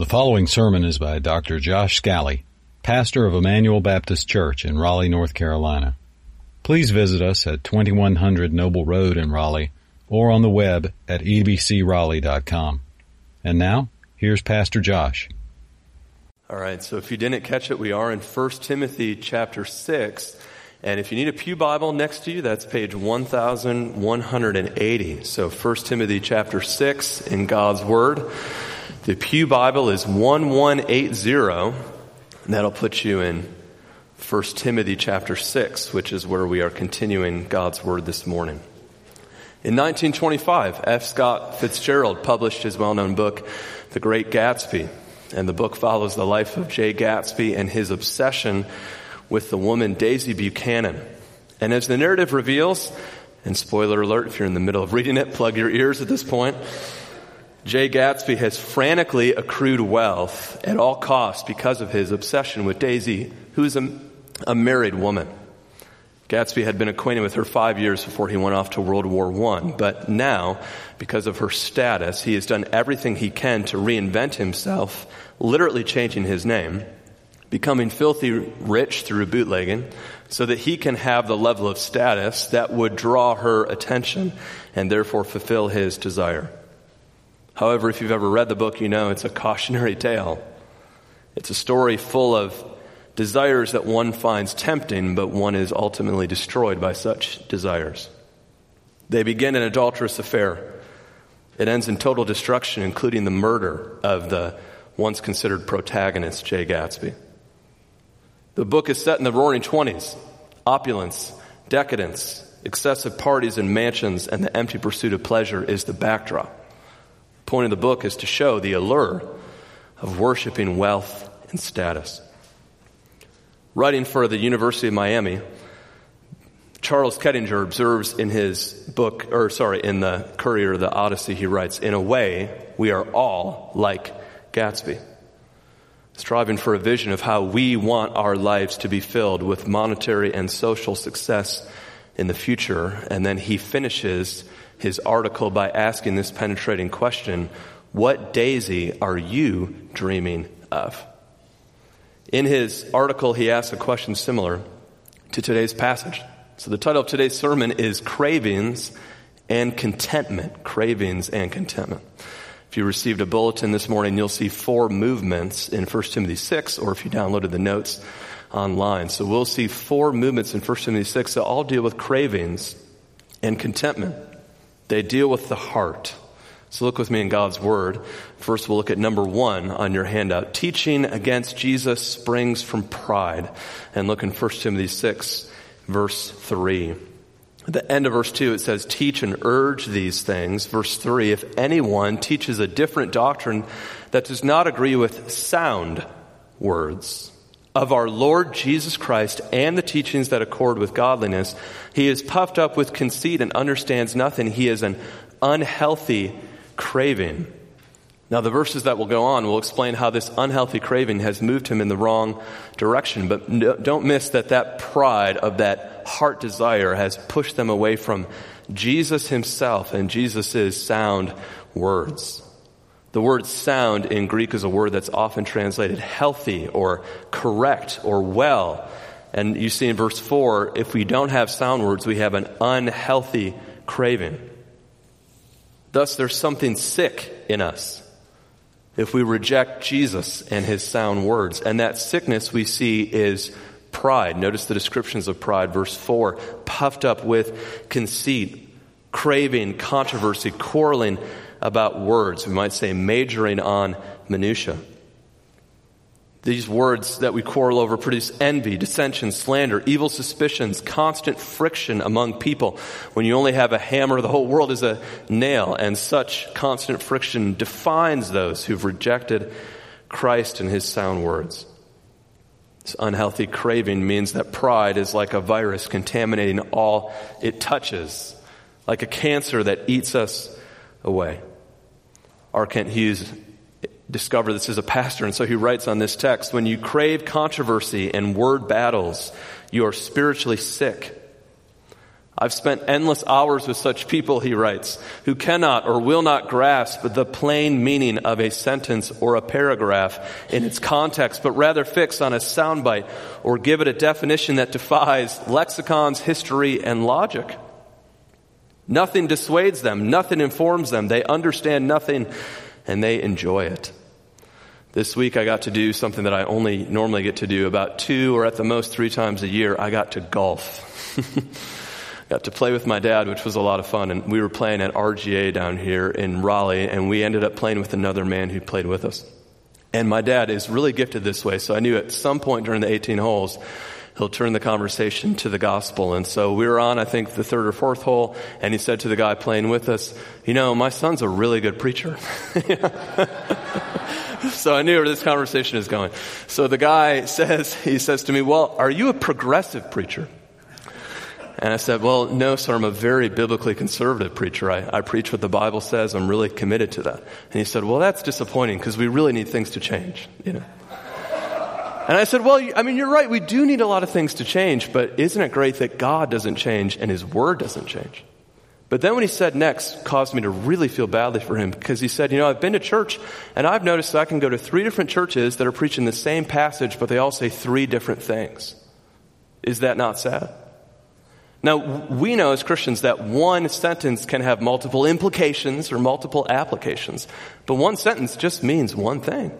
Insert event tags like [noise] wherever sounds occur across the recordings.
The following sermon is by Dr. Josh Scally, pastor of Emmanuel Baptist Church in Raleigh, North Carolina. Please visit us at 2100 Noble Road in Raleigh or on the web at ebcraleigh.com. And now, here's Pastor Josh. All right, so if you didn't catch it, we are in 1 Timothy chapter 6. And if you need a Pew Bible next to you, that's page 1180. So 1 Timothy chapter 6 in God's Word. The Pew Bible is 1180, that'll put you in 1 Timothy chapter 6, which is where we are continuing God's Word this morning. In 1925, F. Scott Fitzgerald published his well known book, The Great Gatsby. And the book follows the life of Jay Gatsby and his obsession with the woman Daisy Buchanan. And as the narrative reveals, and spoiler alert if you're in the middle of reading it, plug your ears at this point. Jay Gatsby has frantically accrued wealth at all costs because of his obsession with Daisy, who is a, a married woman. Gatsby had been acquainted with her five years before he went off to World War I, but now, because of her status, he has done everything he can to reinvent himself, literally changing his name, becoming filthy rich through bootlegging, so that he can have the level of status that would draw her attention and therefore fulfill his desire. However, if you've ever read the book, you know it's a cautionary tale. It's a story full of desires that one finds tempting, but one is ultimately destroyed by such desires. They begin an adulterous affair. It ends in total destruction, including the murder of the once considered protagonist, Jay Gatsby. The book is set in the roaring 20s opulence, decadence, excessive parties and mansions, and the empty pursuit of pleasure is the backdrop point of the book is to show the allure of worshiping wealth and status. Writing for the University of Miami, Charles Kettinger observes in his book, or sorry, in the Courier, of the Odyssey, he writes, In a way, we are all like Gatsby, striving for a vision of how we want our lives to be filled with monetary and social success in the future. And then he finishes his article by asking this penetrating question What daisy are you dreaming of? In his article, he asks a question similar to today's passage. So the title of today's sermon is Cravings and Contentment. Cravings and Contentment. If you received a bulletin this morning, you'll see four movements in 1 Timothy 6, or if you downloaded the notes online. So we'll see four movements in 1 Timothy 6 that all deal with cravings and contentment. They deal with the heart. So look with me in God's Word. First, we'll look at number one on your handout. Teaching against Jesus springs from pride. And look in 1 Timothy 6, verse 3. At the end of verse 2, it says, Teach and urge these things. Verse 3, if anyone teaches a different doctrine that does not agree with sound words, of our Lord Jesus Christ and the teachings that accord with godliness, he is puffed up with conceit and understands nothing. He is an unhealthy craving. Now, the verses that will go on will explain how this unhealthy craving has moved him in the wrong direction. But don't miss that that pride of that heart desire has pushed them away from Jesus himself and Jesus' sound words. The word sound in Greek is a word that's often translated healthy or correct or well. And you see in verse 4, if we don't have sound words, we have an unhealthy craving. Thus, there's something sick in us if we reject Jesus and his sound words. And that sickness we see is pride. Notice the descriptions of pride. Verse 4 puffed up with conceit, craving, controversy, quarreling about words. We might say majoring on minutia. These words that we quarrel over produce envy, dissension, slander, evil suspicions, constant friction among people. When you only have a hammer, the whole world is a nail, and such constant friction defines those who've rejected Christ and his sound words. This unhealthy craving means that pride is like a virus contaminating all it touches, like a cancer that eats us away. R. Kent Hughes discovered this as a pastor, and so he writes on this text When you crave controversy and word battles, you are spiritually sick. I've spent endless hours with such people, he writes, who cannot or will not grasp the plain meaning of a sentence or a paragraph in its context, but rather fix on a soundbite or give it a definition that defies lexicons, history, and logic. Nothing dissuades them, nothing informs them. They understand nothing and they enjoy it. This week I got to do something that I only normally get to do about two or at the most three times a year. I got to golf. [laughs] got to play with my dad, which was a lot of fun. And we were playing at RGA down here in Raleigh, and we ended up playing with another man who played with us. And my dad is really gifted this way, so I knew at some point during the 18 holes, he'll turn the conversation to the gospel. And so we were on, I think, the third or fourth hole, and he said to the guy playing with us, You know, my son's a really good preacher. [laughs] so I knew where this conversation is going. So the guy says, he says to me, Well, are you a progressive preacher? And I said, Well, no, sir, I'm a very biblically conservative preacher. I, I preach what the Bible says. I'm really committed to that. And he said, Well, that's disappointing because we really need things to change, you know. And I said, Well, I mean, you're right. We do need a lot of things to change, but isn't it great that God doesn't change and His Word doesn't change? But then what he said next caused me to really feel badly for him because he said, You know, I've been to church and I've noticed that I can go to three different churches that are preaching the same passage, but they all say three different things. Is that not sad? Now, we know as Christians that one sentence can have multiple implications or multiple applications, but one sentence just means one thing.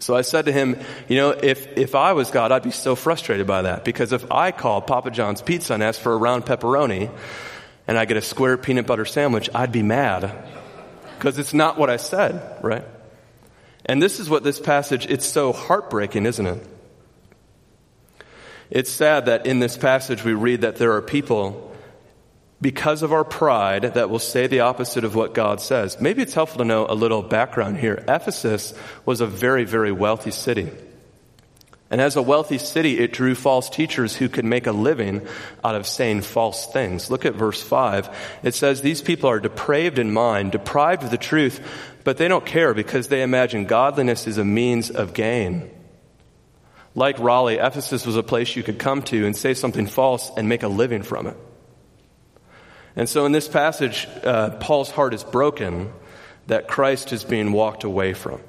So I said to him, you know, if, if I was God, I'd be so frustrated by that because if I call Papa John's Pizza and ask for a round pepperoni and I get a square peanut butter sandwich, I'd be mad because it's not what I said, right? And this is what this passage, it's so heartbreaking, isn't it? It's sad that in this passage we read that there are people, because of our pride, that will say the opposite of what God says. Maybe it's helpful to know a little background here. Ephesus was a very, very wealthy city. And as a wealthy city, it drew false teachers who could make a living out of saying false things. Look at verse 5. It says, These people are depraved in mind, deprived of the truth, but they don't care because they imagine godliness is a means of gain. Like Raleigh, Ephesus was a place you could come to and say something false and make a living from it. And so in this passage, uh, Paul's heart is broken that Christ is being walked away from.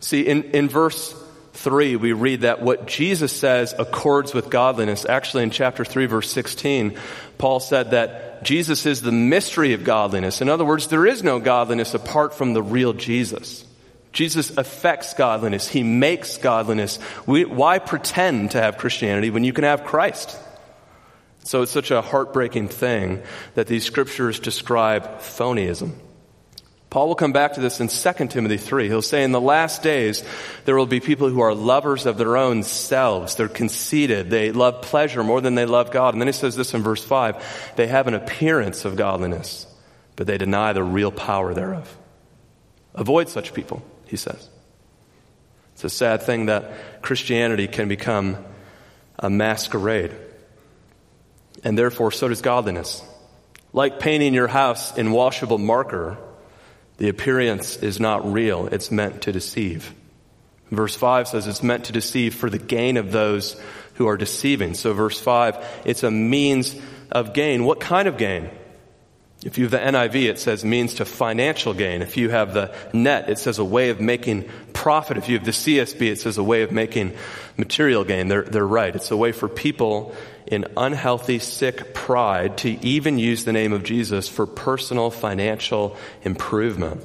See, in, in verse 3, we read that what Jesus says accords with godliness. Actually, in chapter 3, verse 16, Paul said that Jesus is the mystery of godliness. In other words, there is no godliness apart from the real Jesus. Jesus affects godliness. He makes godliness. We, why pretend to have Christianity when you can have Christ? So it's such a heartbreaking thing that these scriptures describe phonyism. Paul will come back to this in 2 Timothy 3. He'll say, In the last days, there will be people who are lovers of their own selves. They're conceited. They love pleasure more than they love God. And then he says this in verse 5 They have an appearance of godliness, but they deny the real power thereof. Avoid such people he says. It's a sad thing that Christianity can become a masquerade. And therefore, so does godliness. Like painting your house in washable marker, the appearance is not real, it's meant to deceive. Verse 5 says it's meant to deceive for the gain of those who are deceiving. So, verse 5, it's a means of gain. What kind of gain? If you have the NIV, it says means to financial gain. If you have the NET, it says a way of making profit. If you have the CSB, it says a way of making material gain. They're, they're right. It's a way for people in unhealthy, sick pride to even use the name of Jesus for personal financial improvement.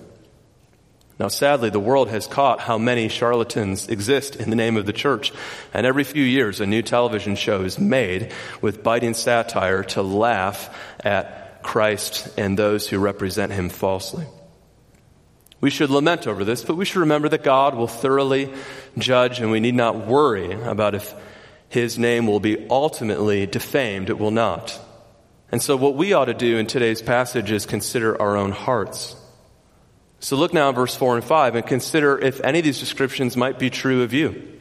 Now, sadly, the world has caught how many charlatans exist in the name of the church. And every few years, a new television show is made with biting satire to laugh at Christ and those who represent him falsely. We should lament over this, but we should remember that God will thoroughly judge, and we need not worry about if his name will be ultimately defamed. It will not. And so, what we ought to do in today's passage is consider our own hearts. So, look now at verse 4 and 5 and consider if any of these descriptions might be true of you.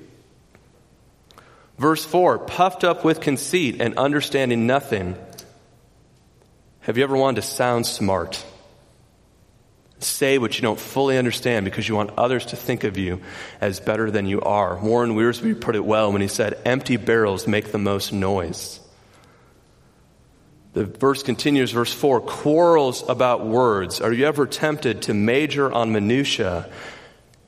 Verse 4 puffed up with conceit and understanding nothing have you ever wanted to sound smart? Say what you don't fully understand because you want others to think of you as better than you are. Warren Wiersbe put it well when he said, Empty barrels make the most noise. The verse continues, verse 4 quarrels about words. Are you ever tempted to major on minutia,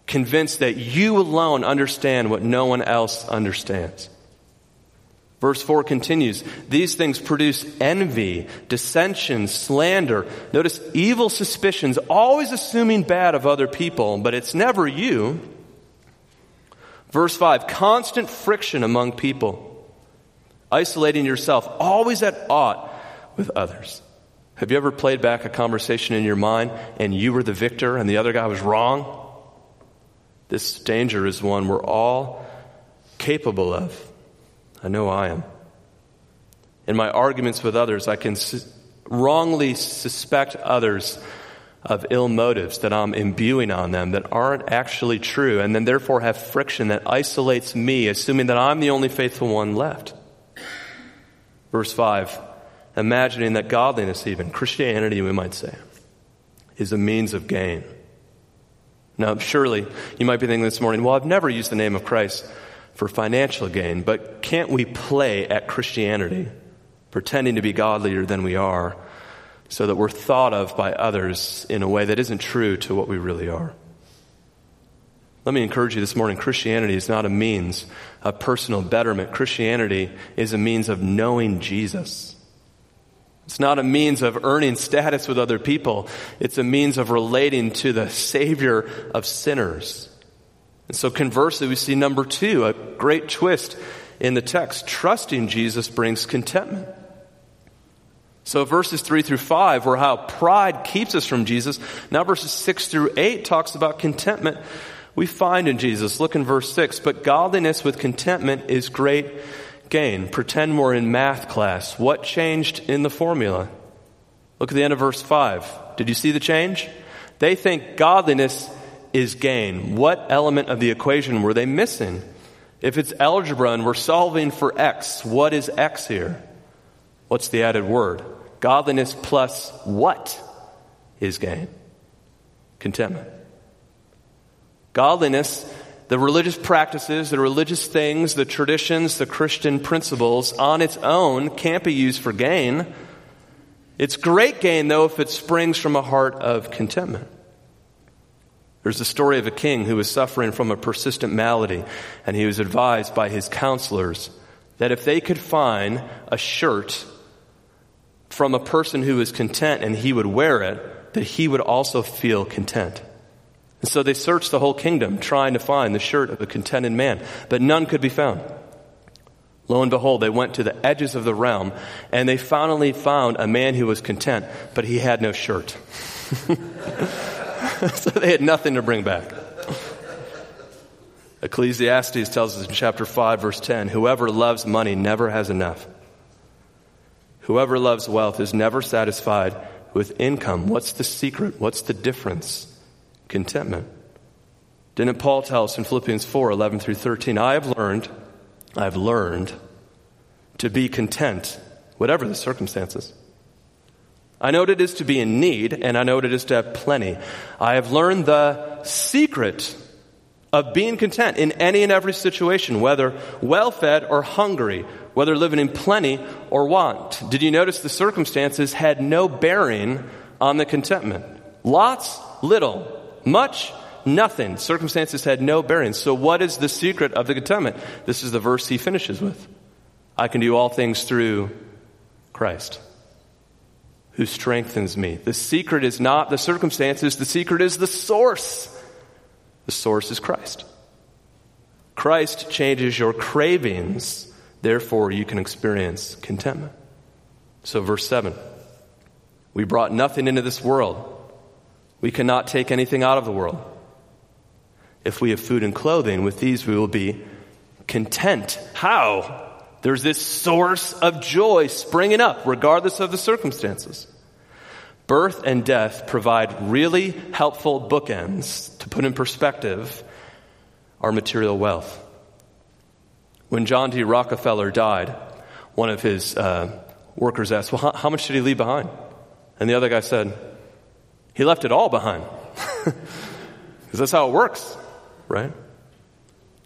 convinced that you alone understand what no one else understands? Verse 4 continues, these things produce envy, dissension, slander. Notice evil suspicions, always assuming bad of other people, but it's never you. Verse 5, constant friction among people, isolating yourself, always at odds with others. Have you ever played back a conversation in your mind and you were the victor and the other guy was wrong? This danger is one we're all capable of. I know I am. In my arguments with others, I can su- wrongly suspect others of ill motives that I'm imbuing on them that aren't actually true, and then therefore have friction that isolates me, assuming that I'm the only faithful one left. Verse 5 Imagining that godliness, even, Christianity, we might say, is a means of gain. Now, surely you might be thinking this morning, well, I've never used the name of Christ for financial gain, but can't we play at Christianity, pretending to be godlier than we are, so that we're thought of by others in a way that isn't true to what we really are? Let me encourage you this morning Christianity is not a means of personal betterment. Christianity is a means of knowing Jesus. It's not a means of earning status with other people. It's a means of relating to the Savior of sinners. And so conversely, we see number two, a great twist in the text. Trusting Jesus brings contentment. So verses three through five were how pride keeps us from Jesus. Now verses six through eight talks about contentment we find in Jesus. Look in verse six. But godliness with contentment is great gain. Pretend we're in math class. What changed in the formula? Look at the end of verse five. Did you see the change? They think godliness is gain. What element of the equation were they missing? If it's algebra and we're solving for x, what is x here? What's the added word? Godliness plus what is gain? Contentment. Godliness, the religious practices, the religious things, the traditions, the Christian principles on its own can't be used for gain. It's great gain, though, if it springs from a heart of contentment. There's the story of a king who was suffering from a persistent malady, and he was advised by his counselors that if they could find a shirt from a person who was content and he would wear it, that he would also feel content. And so they searched the whole kingdom trying to find the shirt of a contented man, but none could be found. Lo and behold, they went to the edges of the realm and they finally found a man who was content, but he had no shirt. [laughs] [laughs] so they had nothing to bring back. Ecclesiastes tells us in chapter 5, verse 10 whoever loves money never has enough. Whoever loves wealth is never satisfied with income. What's the secret? What's the difference? Contentment. Didn't Paul tell us in Philippians 4 11 through 13? I have learned, I've learned to be content, whatever the circumstances. I know what it is to be in need, and I know what it is to have plenty. I have learned the secret of being content in any and every situation, whether well fed or hungry, whether living in plenty or want. Did you notice the circumstances had no bearing on the contentment? Lots, little, much, nothing. Circumstances had no bearing. So, what is the secret of the contentment? This is the verse he finishes with I can do all things through Christ who strengthens me. The secret is not the circumstances, the secret is the source. The source is Christ. Christ changes your cravings, therefore, you can experience contentment. So, verse 7 We brought nothing into this world, we cannot take anything out of the world. If we have food and clothing, with these we will be content. How? There's this source of joy springing up, regardless of the circumstances. Birth and death provide really helpful bookends to put in perspective our material wealth. When John D. Rockefeller died, one of his uh, workers asked, Well, how, how much did he leave behind? And the other guy said, He left it all behind. [laughs] Because that's how it works, right?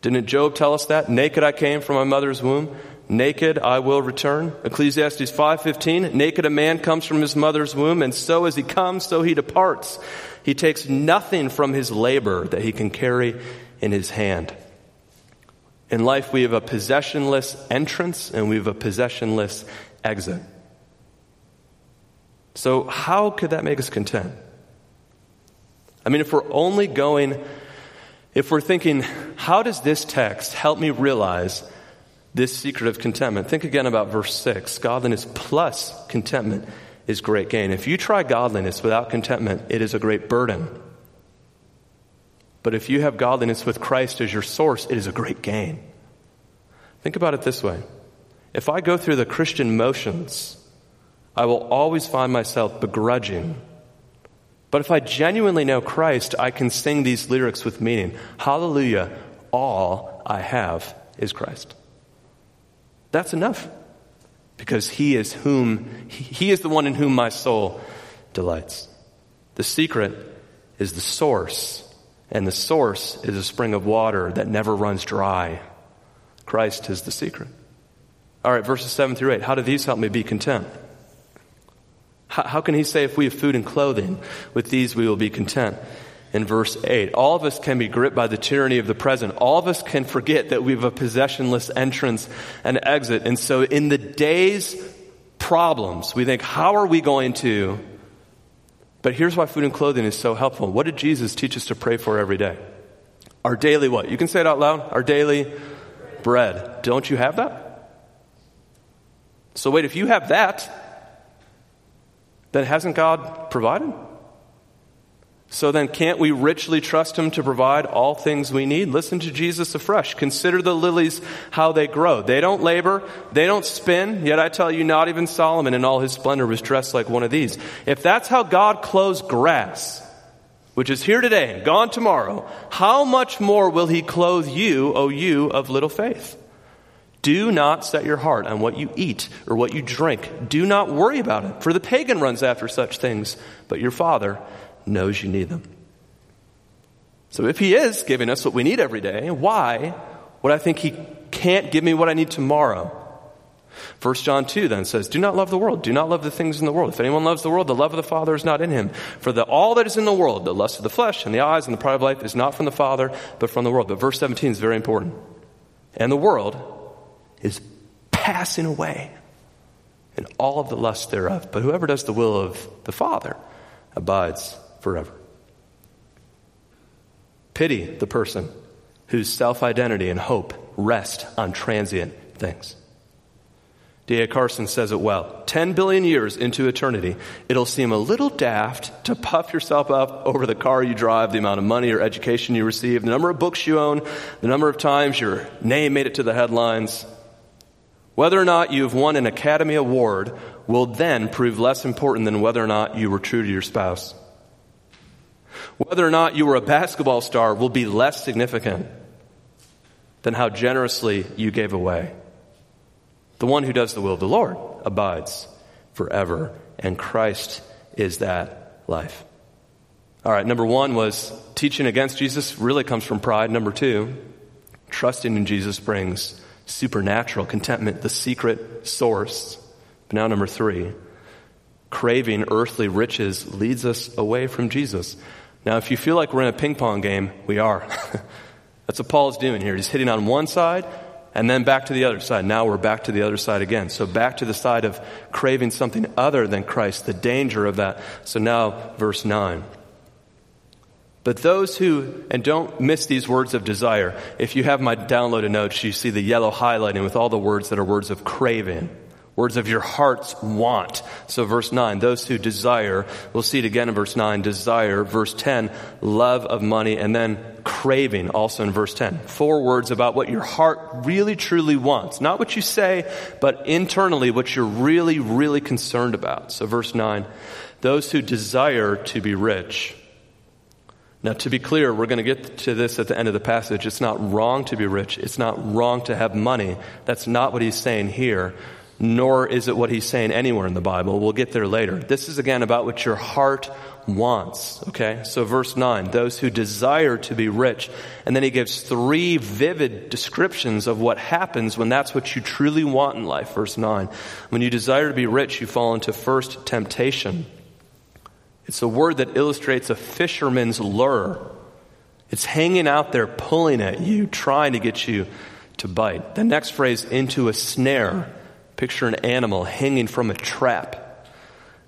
Didn't Job tell us that? Naked I came from my mother's womb. Naked I will return. Ecclesiastes 5:15, naked a man comes from his mother's womb and so as he comes so he departs. He takes nothing from his labor that he can carry in his hand. In life we have a possessionless entrance and we have a possessionless exit. So how could that make us content? I mean if we're only going if we're thinking, how does this text help me realize this secret of contentment? Think again about verse 6. Godliness plus contentment is great gain. If you try godliness without contentment, it is a great burden. But if you have godliness with Christ as your source, it is a great gain. Think about it this way. If I go through the Christian motions, I will always find myself begrudging but if I genuinely know Christ, I can sing these lyrics with meaning. Hallelujah, all I have is Christ. That's enough. Because he is whom he is the one in whom my soul delights. The secret is the source, and the source is a spring of water that never runs dry. Christ is the secret. All right, verses 7 through 8. How do these help me be content? How, how can he say if we have food and clothing, with these we will be content? In verse 8. All of us can be gripped by the tyranny of the present. All of us can forget that we have a possessionless entrance and exit. And so in the day's problems, we think, how are we going to? But here's why food and clothing is so helpful. What did Jesus teach us to pray for every day? Our daily what? You can say it out loud. Our daily bread. Don't you have that? So wait, if you have that, then hasn't God provided? So then, can't we richly trust Him to provide all things we need? Listen to Jesus afresh. Consider the lilies, how they grow. They don't labor, they don't spin, yet I tell you, not even Solomon in all his splendor was dressed like one of these. If that's how God clothes grass, which is here today gone tomorrow, how much more will He clothe you, O you of little faith? Do not set your heart on what you eat or what you drink. Do not worry about it, for the pagan runs after such things, but your Father knows you need them. So if He is giving us what we need every day, why would I think He can't give me what I need tomorrow? 1 John 2 then says, Do not love the world. Do not love the things in the world. If anyone loves the world, the love of the Father is not in him. For the, all that is in the world, the lust of the flesh and the eyes and the pride of life, is not from the Father, but from the world. But verse 17 is very important. And the world is passing away and all of the lust thereof. But whoever does the will of the Father abides forever. Pity the person whose self identity and hope rest on transient things. D.A. Carson says it well. 10 billion years into eternity, it'll seem a little daft to puff yourself up over the car you drive, the amount of money or education you receive, the number of books you own, the number of times your name made it to the headlines, whether or not you've won an Academy Award will then prove less important than whether or not you were true to your spouse. Whether or not you were a basketball star will be less significant than how generously you gave away. The one who does the will of the Lord abides forever, and Christ is that life. All right, number one was teaching against Jesus really comes from pride. Number two, trusting in Jesus brings supernatural contentment, the secret source. But now, number three, craving earthly riches leads us away from Jesus. Now, if you feel like we're in a ping pong game, we are. [laughs] That's what Paul's doing here. He's hitting on one side and then back to the other side. Now we're back to the other side again. So back to the side of craving something other than Christ, the danger of that. So now, verse 9. But those who, and don't miss these words of desire. If you have my downloaded notes, you see the yellow highlighting with all the words that are words of craving, words of your heart's want. So verse 9, those who desire, we'll see it again in verse 9, desire. Verse 10, love of money, and then craving also in verse 10. Four words about what your heart really truly wants. Not what you say, but internally what you're really, really concerned about. So verse 9, those who desire to be rich. Now, to be clear, we're going to get to this at the end of the passage. It's not wrong to be rich. It's not wrong to have money. That's not what he's saying here. Nor is it what he's saying anywhere in the Bible. We'll get there later. This is again about what your heart wants. Okay? So verse 9, those who desire to be rich. And then he gives three vivid descriptions of what happens when that's what you truly want in life. Verse 9, when you desire to be rich, you fall into first temptation. It's a word that illustrates a fisherman's lure. It's hanging out there, pulling at you, trying to get you to bite. The next phrase, into a snare. Picture an animal hanging from a trap.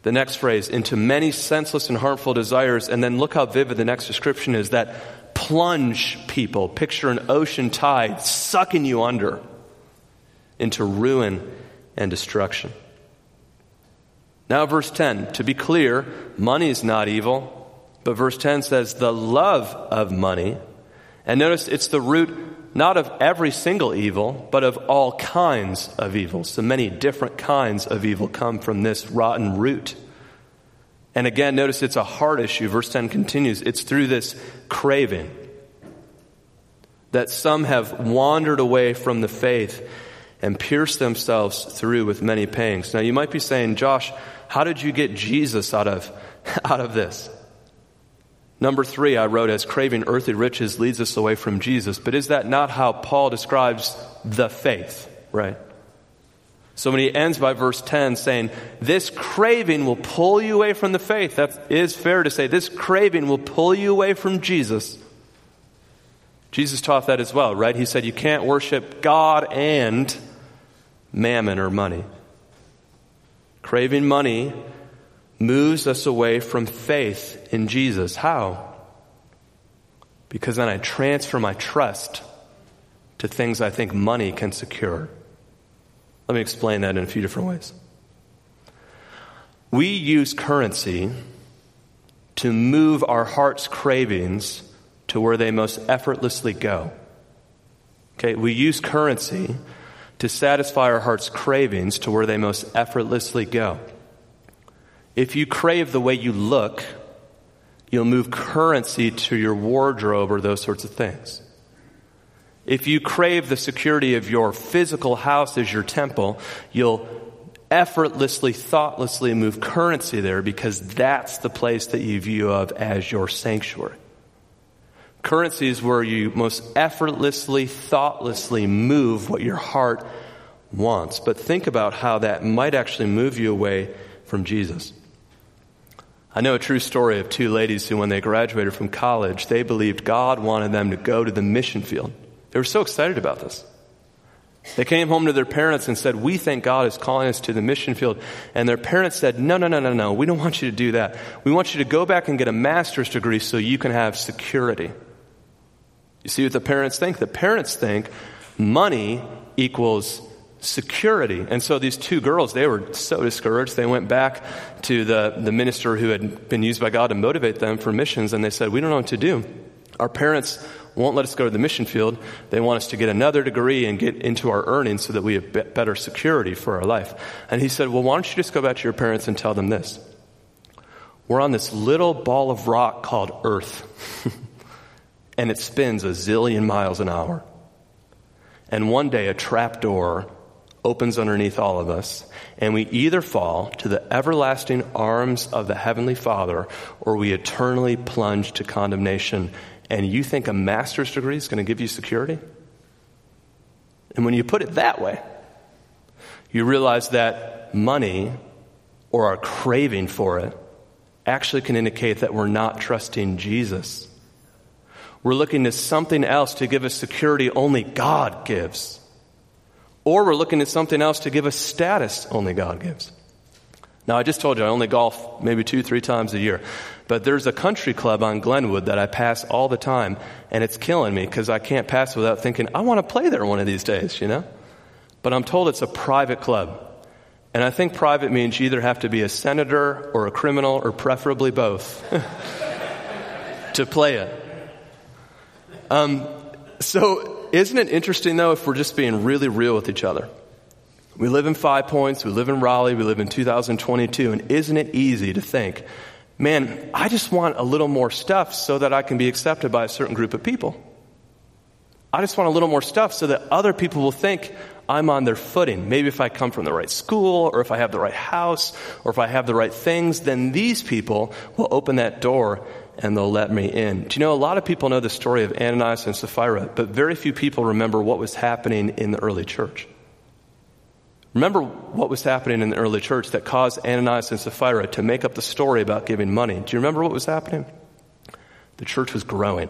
The next phrase, into many senseless and harmful desires. And then look how vivid the next description is that plunge people. Picture an ocean tide sucking you under into ruin and destruction. Now, verse 10. To be clear, money is not evil. But verse 10 says, the love of money. And notice it's the root not of every single evil, but of all kinds of evil. So many different kinds of evil come from this rotten root. And again, notice it's a heart issue. Verse 10 continues. It's through this craving that some have wandered away from the faith and pierced themselves through with many pangs. Now you might be saying, Josh, how did you get Jesus out of, [laughs] out of this? Number three, I wrote as craving earthly riches leads us away from Jesus. But is that not how Paul describes the faith, right? So when he ends by verse 10 saying, This craving will pull you away from the faith, that is fair to say. This craving will pull you away from Jesus. Jesus taught that as well, right? He said, You can't worship God and mammon or money. Craving money moves us away from faith in Jesus. How? Because then I transfer my trust to things I think money can secure. Let me explain that in a few different ways. We use currency to move our heart's cravings to where they most effortlessly go. Okay, we use currency to satisfy our heart's cravings to where they most effortlessly go. If you crave the way you look, you'll move currency to your wardrobe or those sorts of things. If you crave the security of your physical house as your temple, you'll effortlessly, thoughtlessly move currency there because that's the place that you view of as your sanctuary. Currency is where you most effortlessly, thoughtlessly move what your heart wants. But think about how that might actually move you away from Jesus. I know a true story of two ladies who, when they graduated from college, they believed God wanted them to go to the mission field. They were so excited about this. They came home to their parents and said, We think God is calling us to the mission field. And their parents said, No, no, no, no, no. We don't want you to do that. We want you to go back and get a master's degree so you can have security. You see what the parents think? The parents think money equals security. And so these two girls, they were so discouraged. They went back to the, the minister who had been used by God to motivate them for missions, and they said, We don't know what to do. Our parents won't let us go to the mission field. They want us to get another degree and get into our earnings so that we have better security for our life. And he said, Well, why don't you just go back to your parents and tell them this? We're on this little ball of rock called Earth, [laughs] and it spins a zillion miles an hour. And one day a trap door opens underneath all of us, and we either fall to the everlasting arms of the Heavenly Father or we eternally plunge to condemnation. And you think a master's degree is going to give you security? And when you put it that way, you realize that money or our craving for it actually can indicate that we're not trusting Jesus. We're looking to something else to give us security only God gives. Or we're looking at something else to give us status only God gives. Now, I just told you I only golf maybe two, three times a year. But there's a country club on Glenwood that I pass all the time, and it's killing me because I can't pass without thinking, I want to play there one of these days, you know? But I'm told it's a private club. And I think private means you either have to be a senator or a criminal or preferably both [laughs] to play it. Um, so isn't it interesting, though, if we're just being really real with each other? We live in Five Points, we live in Raleigh, we live in 2022, and isn't it easy to think, man, I just want a little more stuff so that I can be accepted by a certain group of people? I just want a little more stuff so that other people will think I'm on their footing. Maybe if I come from the right school, or if I have the right house, or if I have the right things, then these people will open that door and they'll let me in. Do you know, a lot of people know the story of Ananias and Sapphira, but very few people remember what was happening in the early church. Remember what was happening in the early church that caused Ananias and Sapphira to make up the story about giving money. Do you remember what was happening? The church was growing.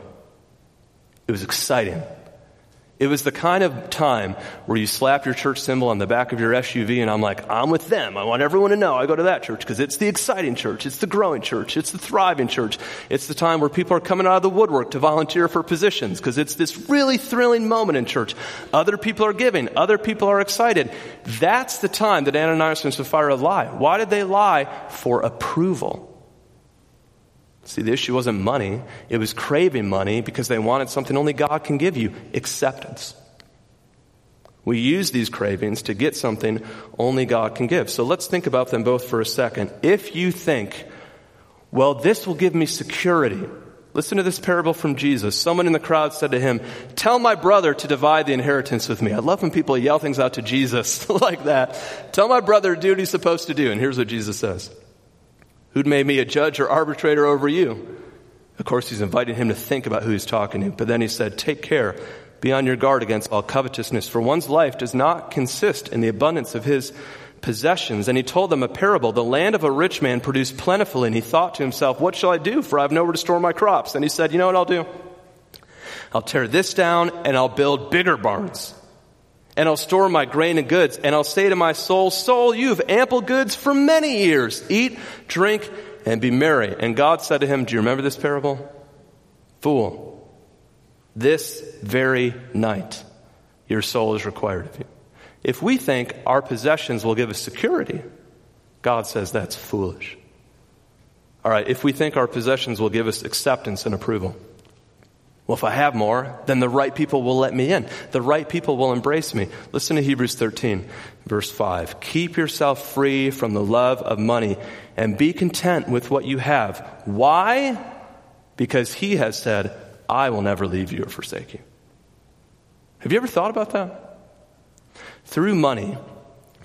It was exciting. It was the kind of time where you slap your church symbol on the back of your SUV and I'm like, I'm with them. I want everyone to know I go to that church because it's the exciting church. It's the growing church. It's the thriving church. It's the time where people are coming out of the woodwork to volunteer for positions because it's this really thrilling moment in church. Other people are giving. Other people are excited. That's the time that Ananias and Sapphira lie. Why did they lie? For approval. See, the issue wasn't money, it was craving money because they wanted something only God can give you acceptance. We use these cravings to get something only God can give. So let's think about them both for a second. If you think, well, this will give me security, listen to this parable from Jesus. Someone in the crowd said to him, Tell my brother to divide the inheritance with me. I love when people yell things out to Jesus [laughs] like that. Tell my brother to do what he's supposed to do. And here's what Jesus says Who'd made me a judge or arbitrator over you? Of course, he's inviting him to think about who he's talking to. But then he said, Take care. Be on your guard against all covetousness, for one's life does not consist in the abundance of his possessions. And he told them a parable. The land of a rich man produced plentifully, and he thought to himself, What shall I do? For I have nowhere to store my crops. And he said, You know what I'll do? I'll tear this down and I'll build bigger barns and I'll store my grain and goods, and I'll say to my soul, Soul, you have ample goods for many years. Eat, drink, and be merry. And God said to him, Do you remember this parable? Fool, this very night your soul is required of you. If we think our possessions will give us security, God says that's foolish. All right, if we think our possessions will give us acceptance and approval, well, if I have more, then the right people will let me in. The right people will embrace me. Listen to Hebrews 13, verse 5. Keep yourself free from the love of money and be content with what you have. Why? Because he has said, I will never leave you or forsake you. Have you ever thought about that? Through money,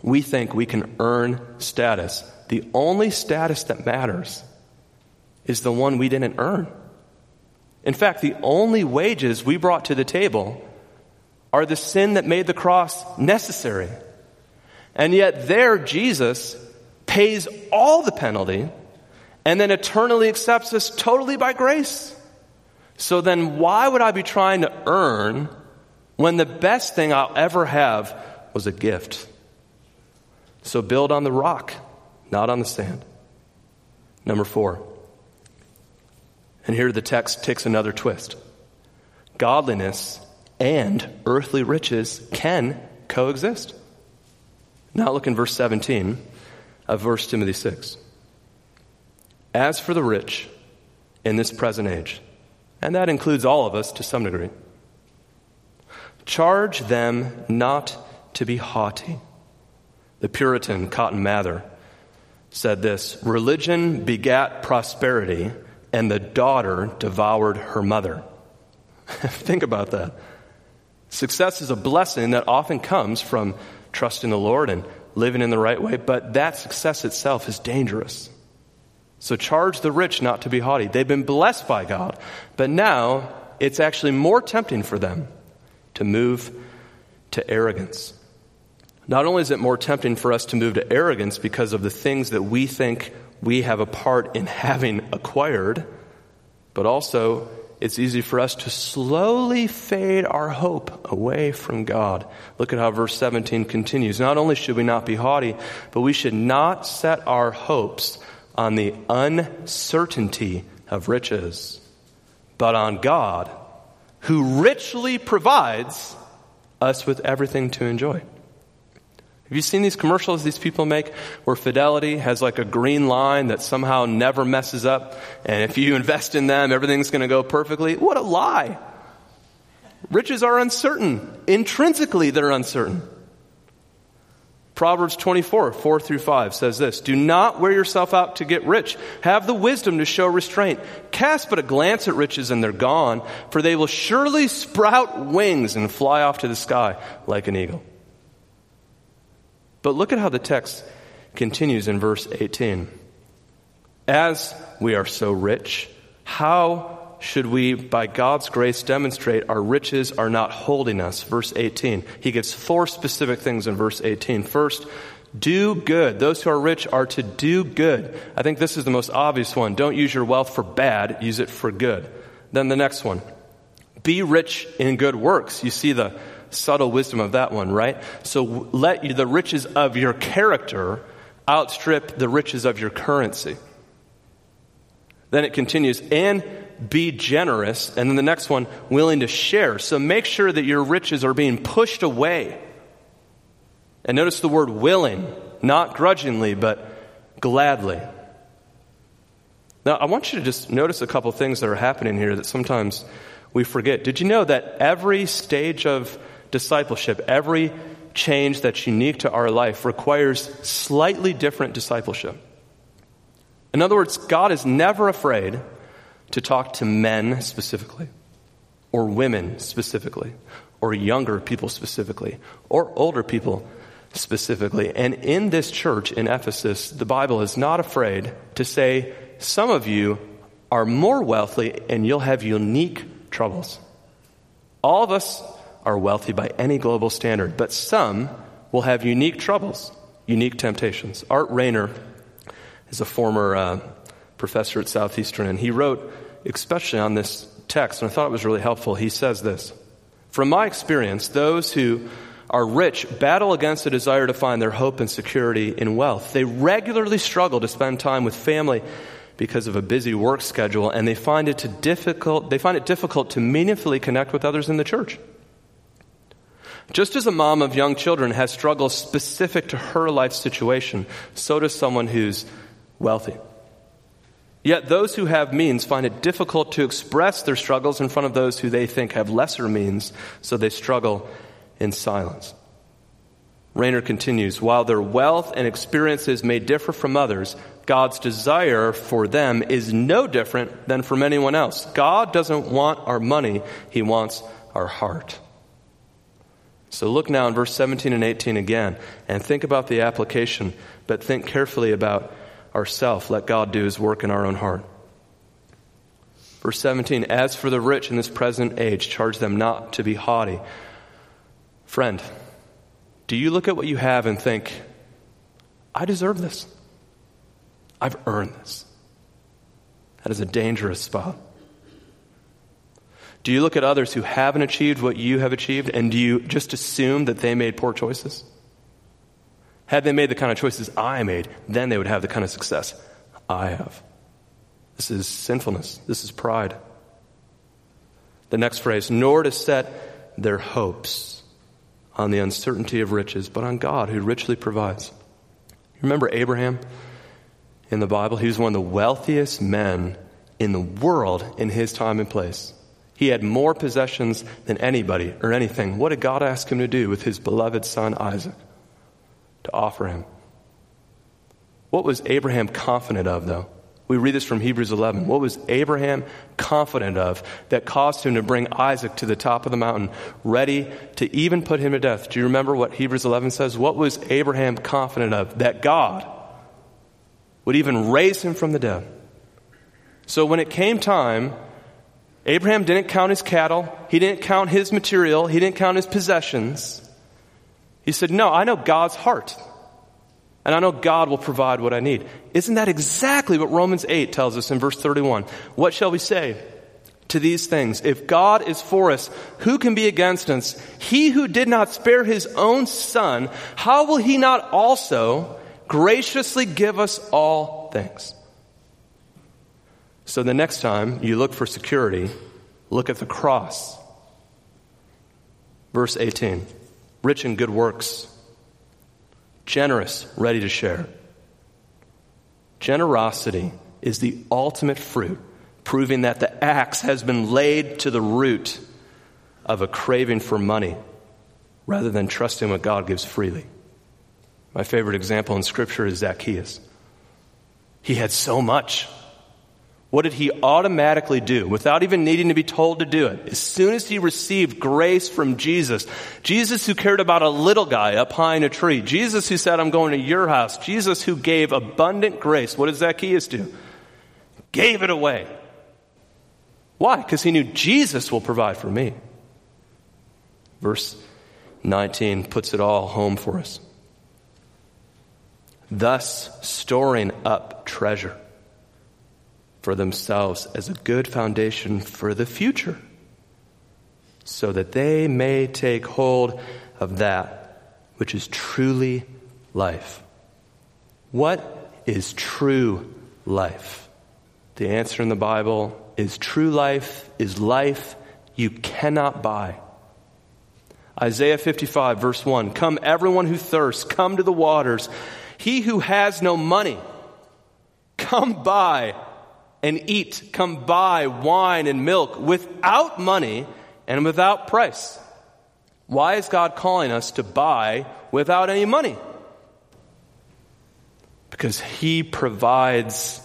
we think we can earn status. The only status that matters is the one we didn't earn. In fact, the only wages we brought to the table are the sin that made the cross necessary. And yet, there, Jesus pays all the penalty and then eternally accepts us totally by grace. So then, why would I be trying to earn when the best thing I'll ever have was a gift? So build on the rock, not on the sand. Number four, and here the text takes another twist. Godliness and earthly riches can coexist. Now look in verse 17 of 1 Timothy 6. As for the rich in this present age, and that includes all of us to some degree, charge them not to be haughty. The Puritan Cotton Mather said this Religion begat prosperity and the daughter devoured her mother. [laughs] Think about that. Success is a blessing that often comes from trusting the Lord and living in the right way, but that success itself is dangerous. So charge the rich not to be haughty. They've been blessed by God, but now it's actually more tempting for them to move to arrogance. Not only is it more tempting for us to move to arrogance because of the things that we think we have a part in [laughs] having acquired, but also it's easy for us to slowly fade our hope away from God. Look at how verse 17 continues. Not only should we not be haughty, but we should not set our hopes on the uncertainty of riches, but on God, who richly provides us with everything to enjoy. Have you seen these commercials these people make where Fidelity has like a green line that somehow never messes up? And if you [laughs] invest in them, everything's going to go perfectly? What a lie. Riches are uncertain. Intrinsically, they're uncertain. Proverbs 24, 4 through 5 says this Do not wear yourself out to get rich. Have the wisdom to show restraint. Cast but a glance at riches and they're gone, for they will surely sprout wings and fly off to the sky like an eagle. But look at how the text continues in verse 18. As we are so rich, how should we, by God's grace, demonstrate our riches are not holding us? Verse 18. He gives four specific things in verse 18. First, do good. Those who are rich are to do good. I think this is the most obvious one. Don't use your wealth for bad, use it for good. Then the next one. Be rich in good works. You see the subtle wisdom of that one, right? So let the riches of your character outstrip the riches of your currency. Then it continues, and be generous. And then the next one, willing to share. So make sure that your riches are being pushed away. And notice the word willing, not grudgingly, but gladly. Now, I want you to just notice a couple things that are happening here that sometimes we forget. Did you know that every stage of discipleship, every change that's unique to our life requires slightly different discipleship? In other words, God is never afraid to talk to men specifically, or women specifically, or younger people specifically, or older people specifically. And in this church in Ephesus, the Bible is not afraid to say, some of you are more wealthy and you'll have unique troubles. All of us are wealthy by any global standard, but some will have unique troubles, unique temptations. Art Rainer is a former uh, professor at Southeastern, and he wrote, especially on this text, and I thought it was really helpful. He says this From my experience, those who are rich battle against a desire to find their hope and security in wealth. They regularly struggle to spend time with family because of a busy work schedule, and they find it difficult, they find it difficult to meaningfully connect with others in the church. Just as a mom of young children has struggles specific to her life situation, so does someone who's wealthy. Yet those who have means find it difficult to express their struggles in front of those who they think have lesser means, so they struggle in silence. Rainer continues While their wealth and experiences may differ from others, God's desire for them is no different than from anyone else. God doesn't want our money, He wants our heart. So look now in verse 17 and 18 again and think about the application, but think carefully about ourself. Let God do his work in our own heart. Verse 17, as for the rich in this present age, charge them not to be haughty. Friend, do you look at what you have and think, I deserve this? I've earned this. That is a dangerous spot. Do you look at others who haven't achieved what you have achieved and do you just assume that they made poor choices? Had they made the kind of choices I made, then they would have the kind of success I have. This is sinfulness. This is pride. The next phrase, nor to set their hopes on the uncertainty of riches, but on God who richly provides. Remember Abraham in the Bible? He was one of the wealthiest men in the world in his time and place. He had more possessions than anybody or anything. What did God ask him to do with his beloved son Isaac? to offer him. What was Abraham confident of, though? We read this from Hebrews 11. What was Abraham confident of that caused him to bring Isaac to the top of the mountain, ready to even put him to death? Do you remember what Hebrews 11 says? What was Abraham confident of? That God would even raise him from the dead. So when it came time, Abraham didn't count his cattle, he didn't count his material, he didn't count his possessions. He said, No, I know God's heart. And I know God will provide what I need. Isn't that exactly what Romans 8 tells us in verse 31? What shall we say to these things? If God is for us, who can be against us? He who did not spare his own son, how will he not also graciously give us all things? So the next time you look for security, look at the cross. Verse 18 rich in good works, generous, ready to share. Generosity is the ultimate fruit, proving that the axe has been laid to the root of a craving for money rather than trusting what God gives freely. My favorite example in Scripture is Zacchaeus. He had so much. What did he automatically do without even needing to be told to do it? As soon as he received grace from Jesus, Jesus who cared about a little guy up high in a tree, Jesus who said, I'm going to your house, Jesus who gave abundant grace, what does Zacchaeus do? Gave it away. Why? Because he knew Jesus will provide for me. Verse 19 puts it all home for us. Thus, storing up treasure for themselves as a good foundation for the future, so that they may take hold of that which is truly life. What is true life? The answer in the Bible is true life is life you cannot buy. Isaiah 55, verse 1 Come, everyone who thirsts, come to the waters. He who has no money, come buy and eat. Come buy wine and milk without money and without price. Why is God calling us to buy without any money? Because He provides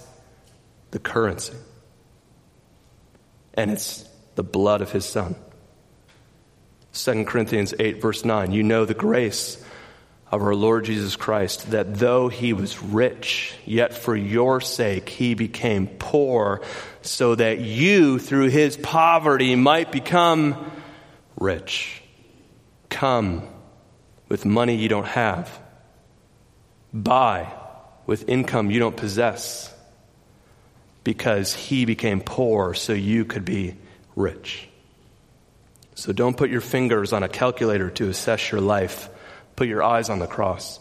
the currency. And it's the blood of His Son. 2 Corinthians 8, verse 9. You know the grace of our Lord Jesus Christ, that though he was rich, yet for your sake he became poor, so that you, through his poverty, might become rich. Come with money you don't have, buy with income you don't possess, because he became poor so you could be rich. So don't put your fingers on a calculator to assess your life Put your eyes on the cross.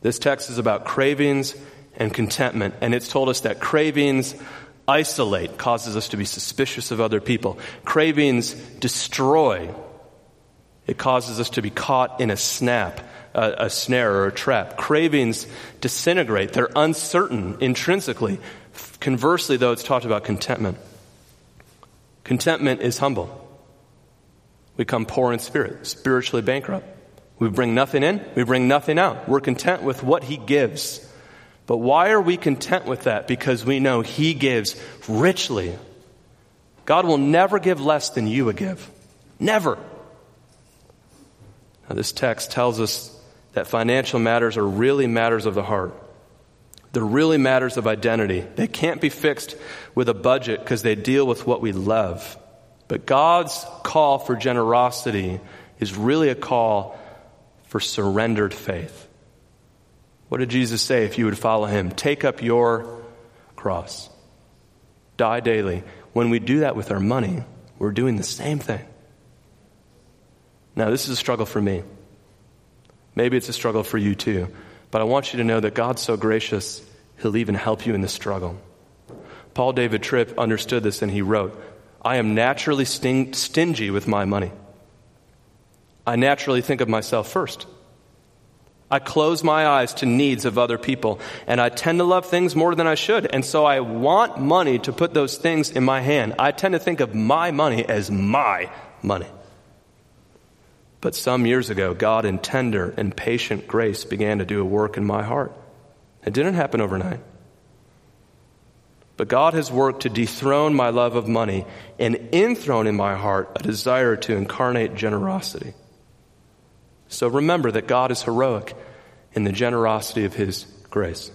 This text is about cravings and contentment, and it's told us that cravings isolate, causes us to be suspicious of other people. Cravings destroy, it causes us to be caught in a snap, a, a snare, or a trap. Cravings disintegrate, they're uncertain intrinsically. Conversely, though, it's talked about contentment. Contentment is humble. We come poor in spirit, spiritually bankrupt. We bring nothing in, we bring nothing out. We're content with what He gives. But why are we content with that? Because we know He gives richly. God will never give less than you would give. Never. Now, this text tells us that financial matters are really matters of the heart. They're really matters of identity. They can't be fixed with a budget because they deal with what we love. But God's call for generosity is really a call for surrendered faith. What did Jesus say if you would follow him? Take up your cross. Die daily. When we do that with our money, we're doing the same thing. Now, this is a struggle for me. Maybe it's a struggle for you too. But I want you to know that God's so gracious, He'll even help you in the struggle. Paul David Tripp understood this and he wrote, I am naturally sting- stingy with my money. I naturally think of myself first. I close my eyes to needs of other people, and I tend to love things more than I should. And so I want money to put those things in my hand. I tend to think of my money as my money. But some years ago, God, in tender and patient grace, began to do a work in my heart. It didn't happen overnight. But God has worked to dethrone my love of money and enthrone in my heart a desire to incarnate generosity. So remember that God is heroic in the generosity of His grace.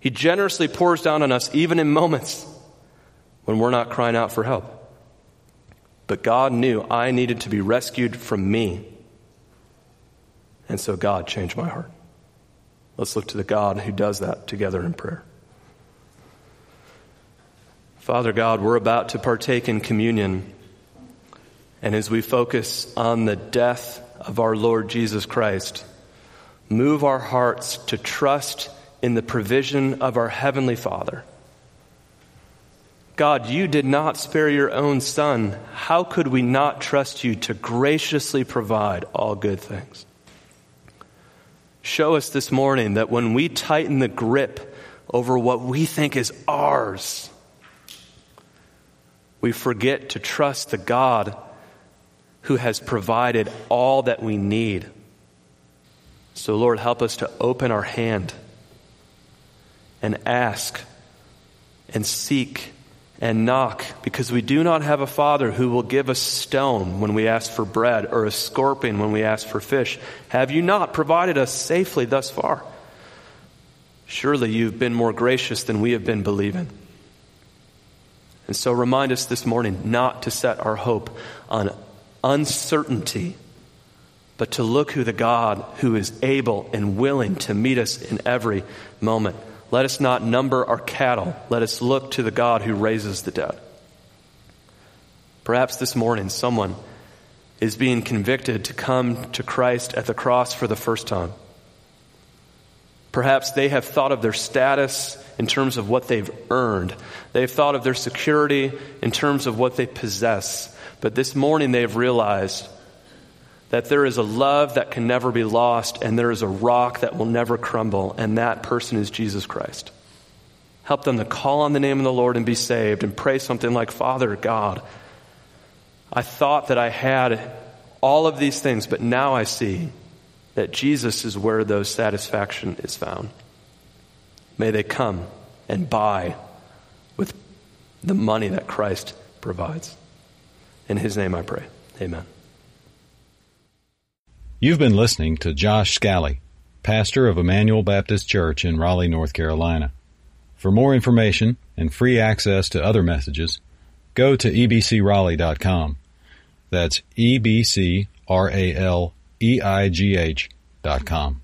He generously pours down on us even in moments when we're not crying out for help. But God knew I needed to be rescued from me. And so God changed my heart. Let's look to the God who does that together in prayer. Father God, we're about to partake in communion. And as we focus on the death of our Lord Jesus Christ, move our hearts to trust in the provision of our Heavenly Father. God, you did not spare your own Son. How could we not trust you to graciously provide all good things? Show us this morning that when we tighten the grip over what we think is ours, we forget to trust the God who has provided all that we need. So, Lord, help us to open our hand and ask and seek and knock because we do not have a father who will give a stone when we ask for bread or a scorpion when we ask for fish. Have you not provided us safely thus far? Surely you've been more gracious than we have been believing. And so remind us this morning not to set our hope on uncertainty, but to look who the God who is able and willing to meet us in every moment. Let us not number our cattle. Let us look to the God who raises the dead. Perhaps this morning someone is being convicted to come to Christ at the cross for the first time. Perhaps they have thought of their status in terms of what they've earned. They've thought of their security in terms of what they possess. But this morning they've realized that there is a love that can never be lost, and there is a rock that will never crumble, and that person is Jesus Christ. Help them to call on the name of the Lord and be saved, and pray something like, Father God, I thought that I had all of these things, but now I see that Jesus is where those satisfaction is found. May they come and buy with the money that Christ provides. In his name I pray. Amen. You've been listening to Josh Scally, pastor of Emmanuel Baptist Church in Raleigh, North Carolina. For more information and free access to other messages, go to ebcraleigh.com. That's E B C R A L E I G H dot com.